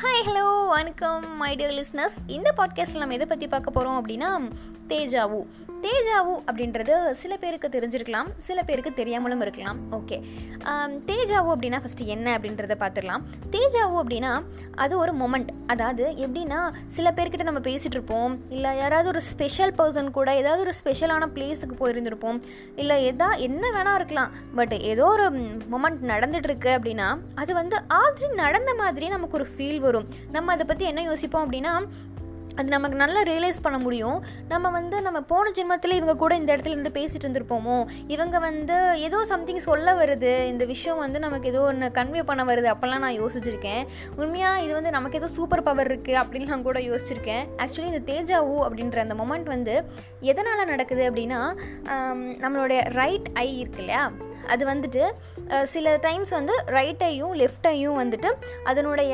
Hi hello வணக்கம் my dear listeners இந்த பாட்காஸ்ட்டில் நம்ம எதை பற்றி பார்க்க போகிறோம் அப்படின்னா தேஜாவு. தேஜாவு அப்படின்றது சில பேருக்கு தெரிஞ்சிருக்கலாம் சில பேருக்கு தெரியாமலும் இருக்கலாம். ஓகே தேஜாவு அப்படின்னா ஃபஸ்ட்டு என்ன அப்படின்றத பார்த்துடலாம். தேஜாவு அப்படின்னா அது ஒரு மொமெண்ட் அதாவது எப்படின்னா சில பேர்கிட்ட நம்ம பேசிகிட்டு இருப்போம் இல்லை யாராவது ஒரு ஸ்பெஷல் பர்சன் கூட ஏதாவது ஒரு ஸ்பெஷலான பிளேஸுக்கு போயிருந்திருப்போம் இல்லை எதா என்ன வேணால் இருக்கலாம். பட் ஏதோ ஒரு மொமெண்ட் நடந்துகிட்ருக்கு அப்படின்னா அது வந்து ஆல்ரெடி நடந்த மாதிரி நமக்கு ஒரு ஃபீல் வரும். நம்ம அதை பற்றி என்ன யோசிப்போம் அப்படின்னா அது நமக்கு நல்லா ரியலைஸ் பண்ண முடியும். நம்ம வந்து நம்ம போன ஜென்மத்தில் இவங்க கூட இந்த இடத்துல இருந்து பேசிட்டு இருந்திருப்போமோ? இவங்க வந்து ஏதோ சம்திங் சொல்ல வருது. இந்த விஷயம் வந்து நமக்கு ஏதோ ஒன்று கன்வே பண்ண வருது. அப்போல்லாம் நான் யோசிச்சிருக்கேன். உண்மையாக இது வந்து நமக்கு ஏதோ சூப்பர் பவர் இருக்குது அப்படின்னு நான் கூட யோசிச்சிருக்கேன். ஆக்சுவலி இந்த தேஜாவு அப்படின்ற அந்த மொமெண்ட் வந்து எதனால் நடக்குது அப்படின்னா நம்மளுடைய ரைட் ஐ இருக்கு இல்லையா? அது வந்துட்டு சில டைம்ஸ் வந்து ரைட் ஐயும் லெஃப்ட் ஐயும் வந்துட்டு அதனுடைய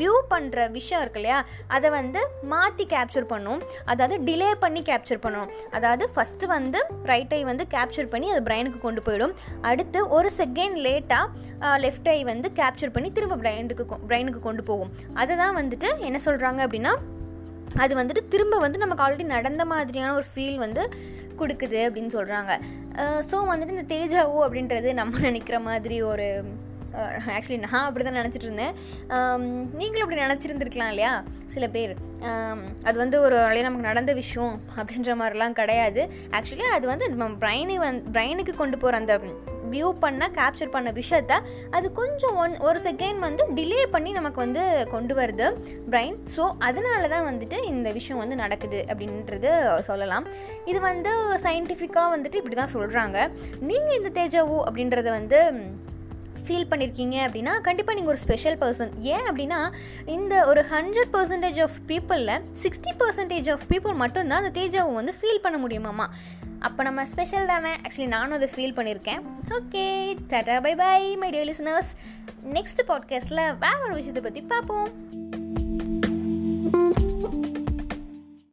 வியூ பண்ணுற விஷயம் இருக்கு இல்லையா? அதை வந்து மாற்றி கேப்சர் பண்ணும். அதாவது டிலே பண்ணி கேப்சர் பண்ணும். அதாவது ஃபஸ்ட்டு வந்து ரைட் ஐ வந்து கேப்சர் பண்ணி அது பிரெயினுக்கு கொண்டு போயிடும். அடுத்து ஒரு செகண்ட் லேட்டாக லெஃப்ட் ஐ வந்து கேப்சர் பண்ணி திரும்ப பிரெயினுக்கு பிரெயினுக்கு கொண்டு போகும். அதை தான் வந்துட்டு என்ன சொல்கிறாங்க அப்படின்னா அது வந்துட்டு திரும்ப வந்து நமக்கு ஆல்ரெடி நடந்த மாதிரியான ஒரு ஃபீல் வந்து கொடுக்குது அப்படின்னு சொல்கிறாங்க ஸோ வந்துட்டு இந்த தேஜாவோ அப்படின்றது நம்ம நினைக்கிற மாதிரி ஒரு ஆக்சுவலி நான் அப்படி தான் நினச்சிட்டு இருந்தேன் நீங்களும் அப்படி நினச்சிருந்துருக்கலாம் இல்லையா? சில பேர். அது வந்து ஒரு நமக்கு நடந்த விஷயம் அப்படின்ற மாதிரிலாம் கிடையாது. ஆக்சுவலி அது வந்து நம்ம பிரெயினை வந் பிரெயினுக்கு கொண்டு போகிற அந்த வியூ பண்ணால் கேப்சர் பண்ண விஷயத்த அது கொஞ்சம் ஒன் ஒரு செகண்ட் வந்து டிலே பண்ணி நமக்கு வந்து கொண்டு வருது பிரைன் ஸோ அதனால தான் வந்துட்டு இந்த விஷயம் வந்து நடக்குது அப்படின்றது சொல்லலாம். இது வந்து சயின்டிஃபிக்காக வந்துட்டு இப்படி தான் சொல்கிறாங்க நீங்கள் இந்த தேஜாவோ அப்படின்றத வந்து ஃபீல் பண்ணியிருக்கீங்க அப்படின்னா கண்டிப்பாக நீங்கள் ஒரு ஸ்பெஷல் பர்சன் ஏன் அப்படின்னா இந்த ஒரு ஹண்ட்ரட் பர்சன்டேஜ் ஆஃப் பீப்புளில் சிக்ஸ்டி பர்சன்டேஜ் ஆஃப் பீப்புள் மட்டும்தான் அந்த தேஜாவை வந்து ஃபீல் பண்ண முடியுமாம்மா அப்போ நம்ம ஸ்பெஷல் தானே? ஆக்சுவலி நானும் அதை ஃபீல் பண்ணியிருக்கேன் okay tata bye bye my dear listeners next பாட்காஸ்ட்டில் வேற ஒரு விஷயத்தை பற்றி பார்ப்போம்.